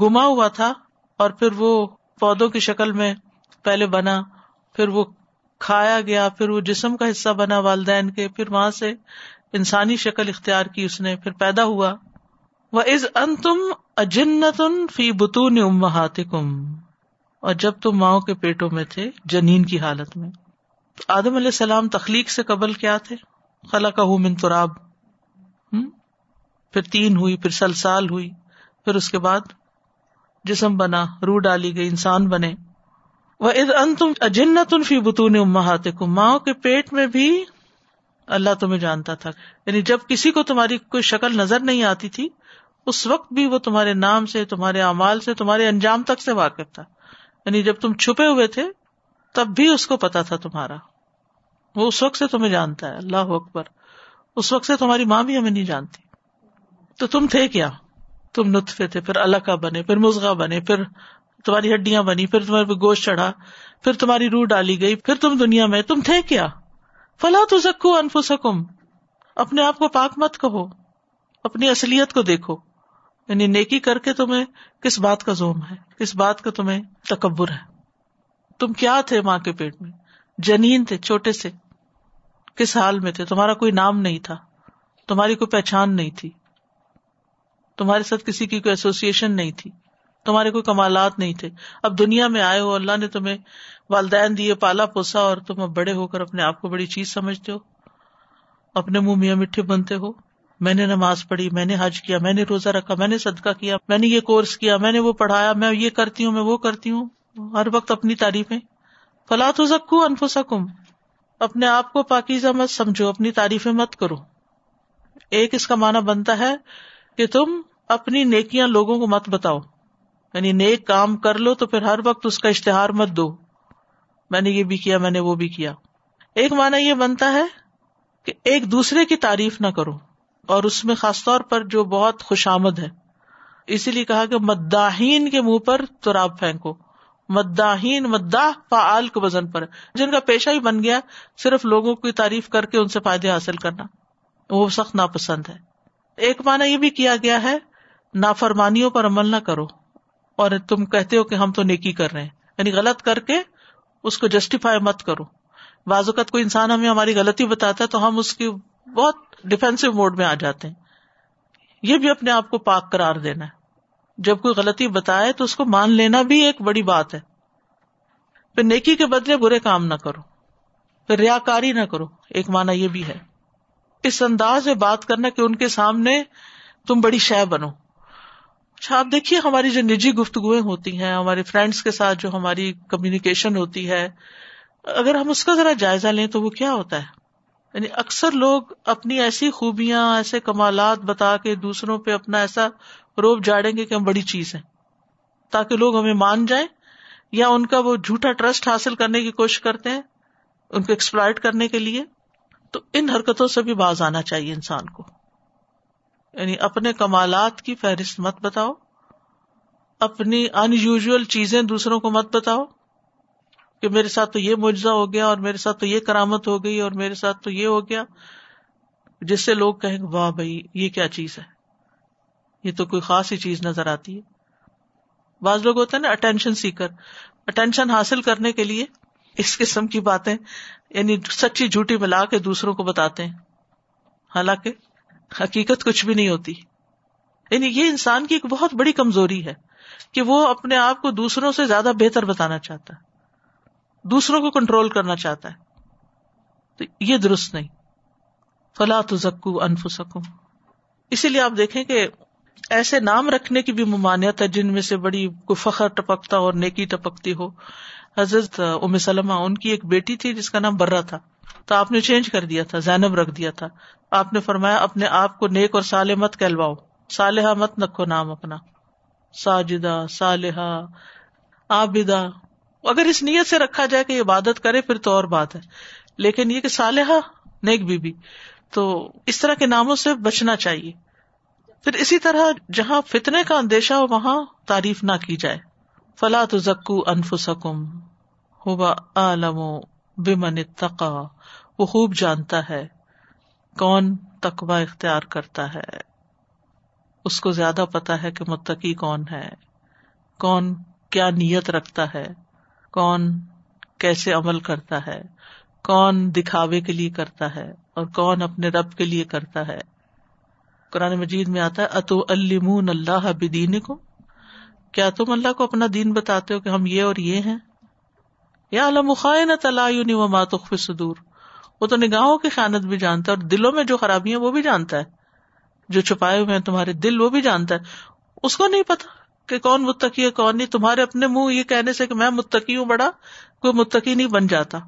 Speaker 1: گما ہوا تھا اور پھر وہ پودوں کی شکل میں پہلے بنا پھر وہ کھایا گیا پھر وہ جسم کا حصہ بنا والدین کے پھر وہاں سے انسانی شکل اختیار کی اس نے پھر پیدا ہوا وہ از ان تم اجنت فی بتون کم اور جب تم ماؤں کے پیٹوں میں تھے جنین کی حالت میں آدم علیہ السلام تخلیق سے قبل کیا تھے خلا تراب پھر تین ہوئی پھر سل سال ہوئی پھر اس کے بعد جسم بنا روح ڈالی گئی انسان بنے وہ اد انت فی بتون امہات کو ماں کے پیٹ میں بھی اللہ تمہیں جانتا تھا یعنی جب کسی کو تمہاری کوئی شکل نظر نہیں آتی تھی اس وقت بھی وہ تمہارے نام سے تمہارے اعمال سے تمہارے انجام تک سے واقف تھا یعنی جب تم چھپے ہوئے تھے تب بھی اس کو پتا تھا تمہارا وہ اس وقت سے تمہیں جانتا ہے اللہ اکبر اس وقت سے تمہاری ماں بھی ہمیں نہیں جانتی تو تم تھے کیا تم نتفے تھے پھر الگ بنے پھر مزغا بنے پھر تمہاری ہڈیاں بنی پھر تمہارے گوشت چڑھا پھر تمہاری روح ڈالی گئی پھر تم دنیا میں تم تھے کیا فلاں سکو انفو سکم اپنے آپ کو پاک مت کہو اپنی اصلیت کو دیکھو یعنی نیکی کر کے تمہیں کس بات کا زوم ہے کس بات کا تمہیں تکبر ہے تم کیا تھے ماں کے پیٹ میں جنین تھے چھوٹے سے کس حال میں تھے تمہارا کوئی نام نہیں تھا تمہاری کوئی پہچان نہیں تھی تمہارے ساتھ کسی کی کوئی ایسوسیشن نہیں تھی تمہارے کوئی کمالات نہیں تھے اب دنیا میں آئے ہو اللہ نے تمہیں والدین دیے پالا پوسا اور تم اب بڑے ہو کر اپنے آپ کو بڑی چیز سمجھتے ہو اپنے منہ میاں مٹھے بنتے ہو میں نے نماز پڑھی میں نے حج کیا میں نے روزہ رکھا میں نے صدقہ کیا میں نے یہ کورس کیا میں نے وہ پڑھایا میں یہ کرتی ہوں میں وہ کرتی ہوں ہر وقت اپنی تعریفیں فلا تو سکو انفو سکم اپنے آپ کو پاکیزہ مت سمجھو اپنی تعریفیں مت کرو ایک اس کا معنی بنتا ہے کہ تم اپنی نیکیاں لوگوں کو مت بتاؤ یعنی نیک کام کر لو تو پھر ہر وقت اس کا اشتہار مت دو میں نے یہ بھی کیا میں نے وہ بھی کیا ایک مانا یہ بنتا ہے کہ ایک دوسرے کی تعریف نہ کرو اور اس میں خاص طور پر جو بہت خوش آمد ہے اسی لیے کہا کہ مداحین کے منہ پر تراب پھینکو مداحین مداح فعال کے وزن پر جن کا پیشہ ہی بن گیا صرف لوگوں کی تعریف کر کے ان سے فائدے حاصل کرنا وہ سخت ناپسند ہے ایک مانا یہ بھی کیا گیا ہے نافرمانیوں پر عمل نہ کرو اور تم کہتے ہو کہ ہم تو نیکی کر رہے ہیں یعنی غلط کر کے اس کو جسٹیفائی مت کرو بعض اوقات کوئی انسان ہمیں ہماری غلطی بتاتا ہے تو ہم اس کی بہت ڈیفینسو موڈ میں آ جاتے ہیں یہ بھی اپنے آپ کو پاک کرار دینا ہے جب کوئی غلطی بتائے تو اس کو مان لینا بھی ایک بڑی بات ہے پھر نیکی کے بدلے برے کام نہ کرو پھر ریا کاری نہ کرو ایک مانا یہ بھی ہے اس انداز میں بات کرنا کہ ان کے سامنے تم بڑی شہ بنو اچھا آپ دیکھیے ہماری جو نجی گفتگویں ہوتی ہیں ہمارے فرینڈس کے ساتھ جو ہماری کمیونیکیشن ہوتی ہے اگر ہم اس کا ذرا جائزہ لیں تو وہ کیا ہوتا ہے یعنی اکثر لوگ اپنی ایسی خوبیاں ایسے کمالات بتا کے دوسروں پہ اپنا ایسا روپ جاڑیں گے کہ ہم بڑی چیز ہے تاکہ لوگ ہمیں مان جائیں یا ان کا وہ جھوٹا ٹرسٹ حاصل کرنے کی کوشش کرتے ہیں ان کو ایکسپلائٹ کرنے کے لیے تو ان حرکتوں سے بھی باز آنا چاہیے انسان کو یعنی اپنے کمالات کی فہرست مت بتاؤ اپنی ان یوژل چیزیں دوسروں کو مت بتاؤ کہ میرے ساتھ تو یہ معجزہ ہو گیا اور میرے ساتھ تو یہ کرامت ہو گئی اور میرے ساتھ تو یہ ہو گیا جس سے لوگ گے واہ بھائی یہ کیا چیز ہے یہ تو کوئی خاص ہی چیز نظر آتی ہے بعض لوگ ہوتے ہیں نا اٹینشن سیکر اٹینشن حاصل کرنے کے لیے اس قسم کی باتیں یعنی سچی جھوٹی ملا کے دوسروں کو بتاتے ہیں حالانکہ حقیقت کچھ بھی نہیں ہوتی یعنی یہ انسان کی ایک بہت بڑی کمزوری ہے کہ وہ اپنے آپ کو دوسروں سے زیادہ بہتر بتانا چاہتا ہے دوسروں کو کنٹرول کرنا چاہتا ہے تو یہ درست نہیں فلا تو زکو انف سکو اسی لیے آپ دیکھیں کہ ایسے نام رکھنے کی بھی ممانعت ہے جن میں سے بڑی کو فخر ٹپکتا اور نیکی ٹپکتی ہو حضرت ام سلمہ ان کی ایک بیٹی تھی جس کا نام برا تھا تو آپ نے چینج کر دیا تھا زینب رکھ دیا تھا آپ نے فرمایا اپنے آپ کو نیک اور سالح مت کہلواؤ سالحہ مت نکو نام اپنا ساجدہ جدا سالحہ آبدا اگر اس نیت سے رکھا جائے کہ عبادت کرے پھر تو اور بات ہے لیکن یہ کہ سالحہ نیک بی بی تو اس طرح کے ناموں سے بچنا چاہیے پھر اسی طرح جہاں فتنے کا اندیشہ ہو وہاں تعریف نہ کی جائے فلا تو زکو انف سکم ہوبا بے من تقا وہ خوب جانتا ہے کون تقوا اختیار کرتا ہے اس کو زیادہ پتا ہے کہ متقی کون ہے کون کیا نیت رکھتا ہے کون کیسے عمل کرتا ہے کون دکھاوے کے لیے کرتا ہے اور کون اپنے رب کے لیے کرتا ہے قرآن مجید میں آتا ہے اتو المون اللہ بدین کو کیا تم اللہ کو اپنا دین بتاتے ہو کہ ہم یہ اور یہ ہیں یا علم خائن تلایونی و ماتخ صدور وہ تو نگاہوں کی خیانت بھی جانتا ہے اور دلوں میں جو خرابی ہیں وہ بھی جانتا ہے جو چھپائے ہوئے ہیں تمہارے دل وہ بھی جانتا ہے اس کو نہیں پتا کہ کون متقی ہے کون نہیں تمہارے اپنے منہ یہ کہنے سے کہ میں متقی ہوں بڑا کوئی متقی نہیں بن جاتا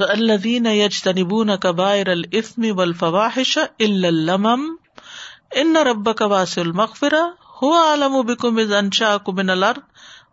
Speaker 1: تو اللہ دین یج تنبون قبائر الفم و الفواہش الم ان رب کباس المغفرا ہو عالم و بکم از انشا
Speaker 2: کمن الارض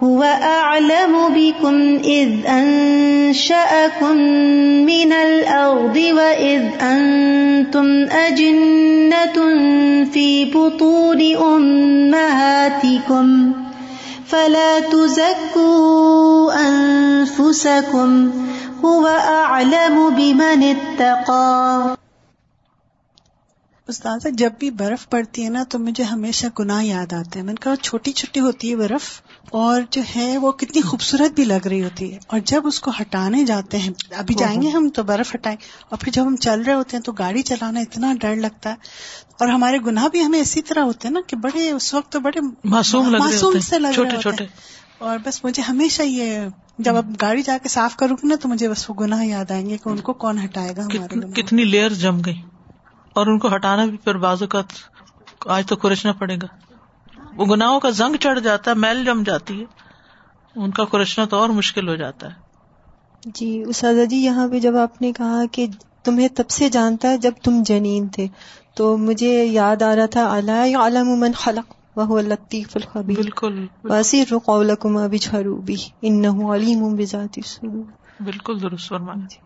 Speaker 2: هو وبی بكم از ان من مینل اوز ان تم في بطون فی فلا تزكوا محت هو فل بمن اتقى
Speaker 3: ہو جب بھی برف پڑتی ہے نا تو مجھے ہمیشہ گناہ یاد آتے ہیں میں نے کہا چھوٹی چھوٹی ہوتی ہے برف اور جو ہے وہ کتنی خوبصورت بھی لگ رہی ہوتی ہے اور جب اس کو ہٹانے جاتے ہیں ابھی ہاں، ہاں۔ جائیں گے ہم تو برف ہٹائیں اور پھر جب ہم چل رہے ہوتے ہیں تو گاڑی چلانا اتنا ڈر لگتا ہے اور ہمارے گناہ بھی ہمیں اسی طرح ہوتے ہیں نا کہ بڑے اس وقت تو بڑے معصوم لگ سے رہے ہوتے اور بس مجھے ہمیشہ یہ جب اب گاڑی جا کے صاف کروں گی نا تو مجھے بس وہ گناہ یاد آئیں گے کہ ان کو کون ہٹائے گا
Speaker 1: کتنی لیئر جم گئی اور ان کو ہٹانا بھی پھر بازو کا آج تو کورچنا پڑے گا وہ کا زنگ چڑھ جاتا ہے میل جم جاتی ہے ان کا کرشنا تو اور مشکل ہو جاتا ہے
Speaker 3: جی جی یہاں پہ جب آپ نے کہا کہ تمہیں تب سے جانتا ہے جب تم جنین تھے تو مجھے یاد آ رہا تھا اللہ خلق وہ بالکل واسیر رقم علی سرو
Speaker 4: بالکل درست جی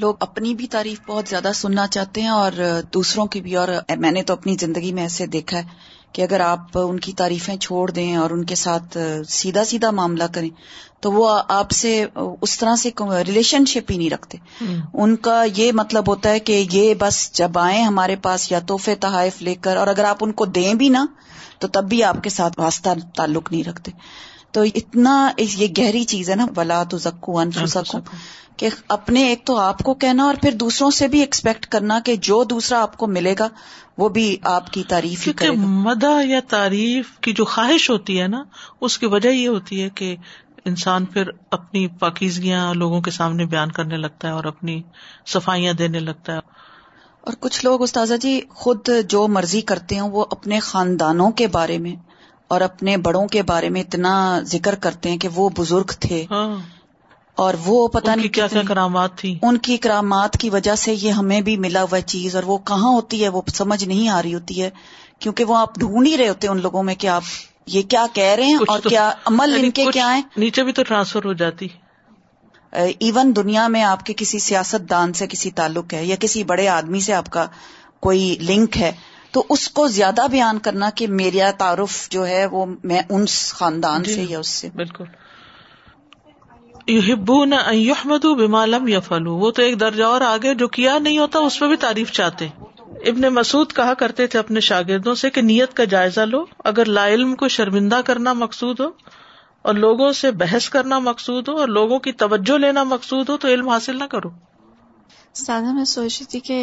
Speaker 4: لوگ اپنی بھی تعریف بہت زیادہ سننا چاہتے ہیں اور دوسروں کی بھی اور میں نے تو اپنی زندگی میں ایسے دیکھا ہے کہ اگر آپ ان کی تعریفیں چھوڑ دیں اور ان کے ساتھ سیدھا سیدھا معاملہ کریں تو وہ آپ سے اس طرح سے ریلیشن شپ ہی نہیں رکھتے ان کا یہ مطلب ہوتا ہے کہ یہ بس جب آئیں ہمارے پاس یا تحفے تحائف لے کر اور اگر آپ ان کو دیں بھی نا تو تب بھی آپ کے ساتھ واسطہ تعلق نہیں رکھتے تو اتنا یہ گہری چیز ہے نا ولا تو زکو انس کہ اپنے ایک تو آپ کو کہنا اور پھر دوسروں سے بھی ایکسپیکٹ کرنا کہ جو دوسرا آپ کو ملے گا وہ بھی آپ کی تعریف
Speaker 1: مداح یا تعریف کی جو خواہش ہوتی ہے نا اس کی وجہ یہ ہوتی ہے کہ انسان پھر اپنی پاکیزگیاں لوگوں کے سامنے بیان کرنے لگتا ہے اور اپنی صفائیاں دینے لگتا ہے
Speaker 4: اور کچھ لوگ استاذہ جی خود جو مرضی کرتے ہیں وہ اپنے خاندانوں کے بارے میں اور اپنے بڑوں کے بارے میں اتنا ذکر کرتے ہیں کہ وہ بزرگ تھے ہاں اور وہ پتا نہیں کیا کرامات تھی ان کی کرامات کی وجہ سے یہ ہمیں بھی ملا ہوا چیز اور وہ کہاں ہوتی ہے وہ سمجھ نہیں آ رہی ہوتی ہے کیونکہ وہ آپ ڈھونڈ ہی رہے ہوتے ان لوگوں میں کہ آپ یہ کیا کہہ رہے ہیں اور کیا عمل یعنی ان کے کیا ہیں
Speaker 1: نیچے بھی تو ٹرانسفر ہو جاتی
Speaker 4: ایون دنیا میں آپ کے کسی سیاست دان سے کسی تعلق ہے یا کسی بڑے آدمی سے آپ کا کوئی لنک ہے تو اس کو زیادہ بیان کرنا کہ میرا تعارف جو ہے وہ میں ان خاندان جی، سے یا اس سے بالکل
Speaker 1: یحبون ان نہ بما لم یفعلوا وہ تو ایک درجہ اور آگے جو کیا نہیں ہوتا اس پہ بھی تعریف چاہتے ابن مسعود کہا کرتے تھے اپنے شاگردوں سے کہ نیت کا جائزہ لو اگر لا علم کو شرمندہ کرنا مقصود ہو اور لوگوں سے بحث کرنا مقصود ہو اور لوگوں کی توجہ لینا مقصود ہو تو علم حاصل نہ کرو سادہ میں سوچ رہی تھی کہ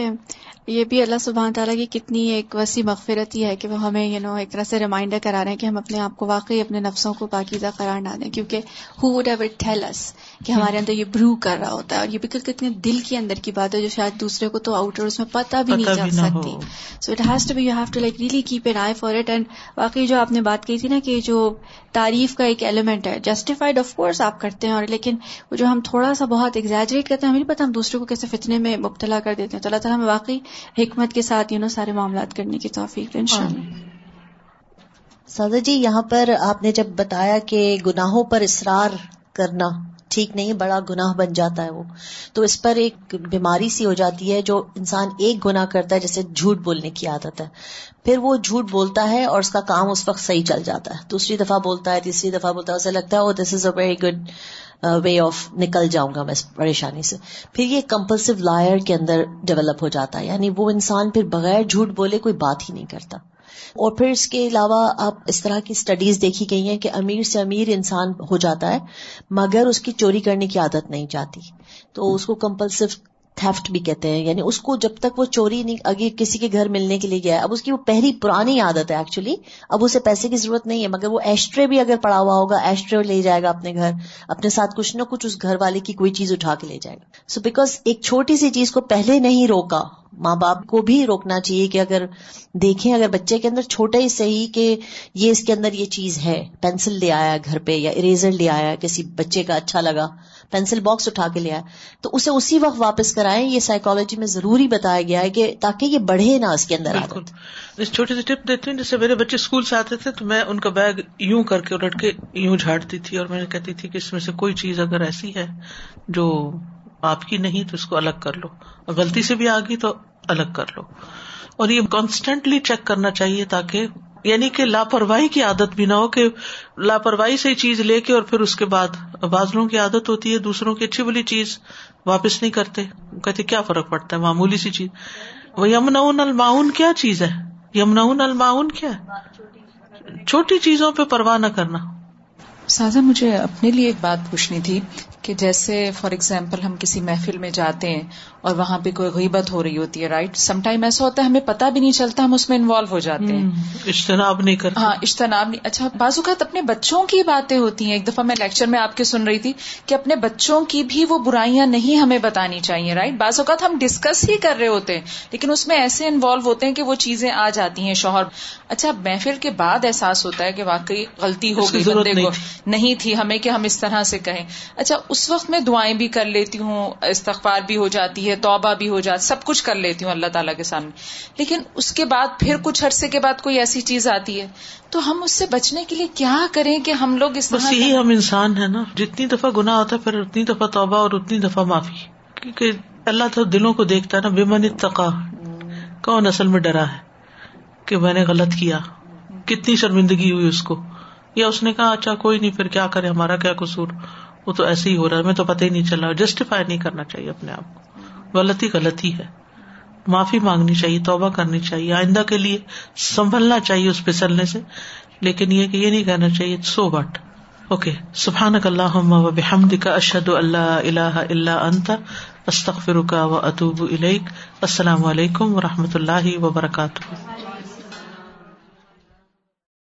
Speaker 1: یہ بھی اللہ سبحان تعالیٰ کی کتنی ایک وسیع مغفرت ہی ہے کہ وہ ہمیں یو نو ایک طرح سے ریمائنڈر کرا رہے ہیں کہ ہم اپنے آپ کو واقعی اپنے نفسوں کو پاکیزہ قرار نہ دیں کیونکہ ہو وڈ ایور اس کہ ہمارے اندر یہ برو کر رہا ہوتا ہے اور یہ بالکل کتنے دل کے اندر کی بات ہے جو شاید دوسرے کو تو آؤٹر اس میں پتہ بھی نہیں چل سکتی so it has to to be you have like really keep a eye for it and واقعی جو آپ نے بات کی تھی نا کہ جو تعریف کا ایک ایلیمنٹ ہے جسٹیفائڈ آف کورس آپ کرتے ہیں اور لیکن وہ جو ہم تھوڑا سا بہت ایگزیجریٹ کرتے ہیں ہمیں نہیں پتہ ہم دوسرے کو کیسے فتنے میں مبتلا کر دیتے ہیں تو اللہ تعالیٰ ہمیں واقعی حکمت کے ساتھ سارے معاملات کرنے کی توفیق ان شاء سادا جی یہاں پر آپ نے جب بتایا کہ گناہوں پر اصرار کرنا ٹھیک نہیں بڑا گناہ بن جاتا ہے وہ تو اس پر ایک بیماری سی ہو جاتی ہے جو انسان ایک گنا کرتا ہے جیسے جھوٹ بولنے کی عادت ہے پھر وہ جھوٹ بولتا ہے اور اس کا کام اس وقت صحیح چل جاتا ہے دوسری دفعہ بولتا ہے تیسری دفعہ بولتا ہے اسے لگتا ہے this is a very good way uh, off نکل جاؤں گا میں پریشانی سے پھر یہ کمپلسو لائر کے اندر ڈیولپ ہو جاتا ہے یعنی وہ انسان پھر بغیر جھوٹ بولے کوئی بات ہی نہیں کرتا اور پھر اس کے علاوہ آپ اس طرح کی اسٹڈیز دیکھی گئی ہیں کہ امیر سے امیر انسان ہو جاتا ہے مگر اس کی چوری کرنے کی عادت نہیں جاتی تو اس کو کمپلسو تھیفٹ بھی کہتے ہیں یعنی اس کو جب تک وہ چوری نہیں اگے کسی کے گھر ملنے کے لیے گیا اب اس کی وہ پہلی پرانی عادت ہے ایکچولی اب اسے پیسے کی ضرورت نہیں ہے مگر وہ ایسٹرے بھی اگر پڑا ہوا ہوگا ایسٹرے لے جائے گا اپنے گھر اپنے ساتھ کچھ نہ کچھ اس گھر والے کی کوئی چیز اٹھا کے لے جائے گا سو بیکاز ایک چھوٹی سی چیز کو پہلے نہیں روکا ماں باپ کو بھی روکنا چاہیے کہ اگر دیکھیں اگر بچے کے اندر چھوٹا ہی صحیح کہ یہ اس کے اندر یہ چیز ہے پینسل لے آیا گھر پہ یا اریزر لے آیا کسی بچے کا اچھا لگا پینسل باکس اٹھا کے لیا تو اسے اسی وقت واپس کرائیں یہ سائیکالوجی میں ضروری بتایا گیا ہے کہ تاکہ یہ بڑھے نہ اس کے اندر چھوٹی سی ٹپ دیتی ہیں جیسے میرے بچے اسکول سے آتے تھے تو میں ان کا بیگ یوں کر کے الٹ کے یوں جھاڑتی تھی اور میں کہتی تھی کہ اس میں سے کوئی چیز اگر ایسی ہے جو آپ کی نہیں تو اس کو الگ کر لو اور غلطی سے بھی گئی تو الگ کر لو اور یہ کانسٹینٹلی چیک کرنا چاہیے تاکہ یعنی کہ لاپرواہی کی عادت بھی نہ ہو کہ لاپرواہی سے چیز لے کے اور پھر اس کے بعد بازلوں کی عادت ہوتی ہے دوسروں کی اچھی بلی چیز واپس نہیں کرتے کہتے کیا فرق پڑتا ہے معمولی سی چیز وہ یمنا الماون کیا چیز ہے یمنا الماؤن کیا چھوٹی چیزوں پہ پرواہ نہ کرنا سازا مجھے اپنے لیے ایک بات پوچھنی تھی کہ جیسے فار ایگزامپل ہم کسی محفل میں جاتے ہیں اور وہاں پہ کوئی غیبت ہو رہی ہوتی ہے رائٹ سم ٹائم ایسا ہوتا ہے ہمیں پتہ بھی نہیں چلتا ہم اس میں انوالو ہو جاتے ہیں اجتناب نہیں کرتے ہاں اجتناب نہیں اچھا بعض اوقات اپنے بچوں کی باتیں ہوتی ہیں ایک دفعہ میں لیکچر میں آپ کے سن رہی تھی کہ اپنے بچوں کی بھی وہ برائیاں نہیں ہمیں بتانی چاہیے رائٹ بعض اوقات ہم ڈسکس ہی کر رہے ہوتے ہیں لیکن اس میں ایسے انوالو ہوتے ہیں کہ وہ چیزیں آ جاتی ہیں شوہر اچھا محفل کے بعد احساس ہوتا ہے کہ واقعی غلطی ہو گئی نہیں تھی ہمیں کہ ہم اس طرح سے کہیں اچھا اس وقت میں دعائیں بھی کر لیتی ہوں استغفار بھی ہو جاتی ہے توبہ بھی ہو جاتی سب کچھ کر لیتی ہوں اللہ تعالیٰ کے سامنے لیکن اس کے بعد پھر کچھ عرصے کے بعد کوئی ایسی چیز آتی ہے تو ہم اس سے بچنے کے لیے کیا کریں کہ ہم لوگ اس طرح ہم انسان ہیں نا جتنی دفعہ گنا ہوتا ہے پھر اتنی دفعہ توبہ اور اتنی دفعہ معافی کیونکہ اللہ تو دلوں کو دیکھتا ہے نا بے کون اصل میں ڈرا ہے کہ میں نے غلط کیا کتنی شرمندگی ہوئی اس کو یا اس نے کہا اچھا کوئی نہیں پھر کیا کرے ہمارا کیا قصور وہ تو ایسے ہی ہو رہا ہے میں تو پتہ ہی نہیں چل رہا جسٹیفائی نہیں کرنا چاہیے اپنے آپ کو غلطی غلطی ہے معافی مانگنی چاہیے توبہ کرنی چاہیے آئندہ کے لیے سنبھلنا چاہیے اس پھسلنے سے لیکن یہ کہ یہ نہیں کہنا چاہیے سو بٹ اوکے سبحان اللہ بحمد کا اشد اللہ اللہ اللہ انتخر کا اطوب السلام علیکم و رحمۃ اللہ وبرکاتہ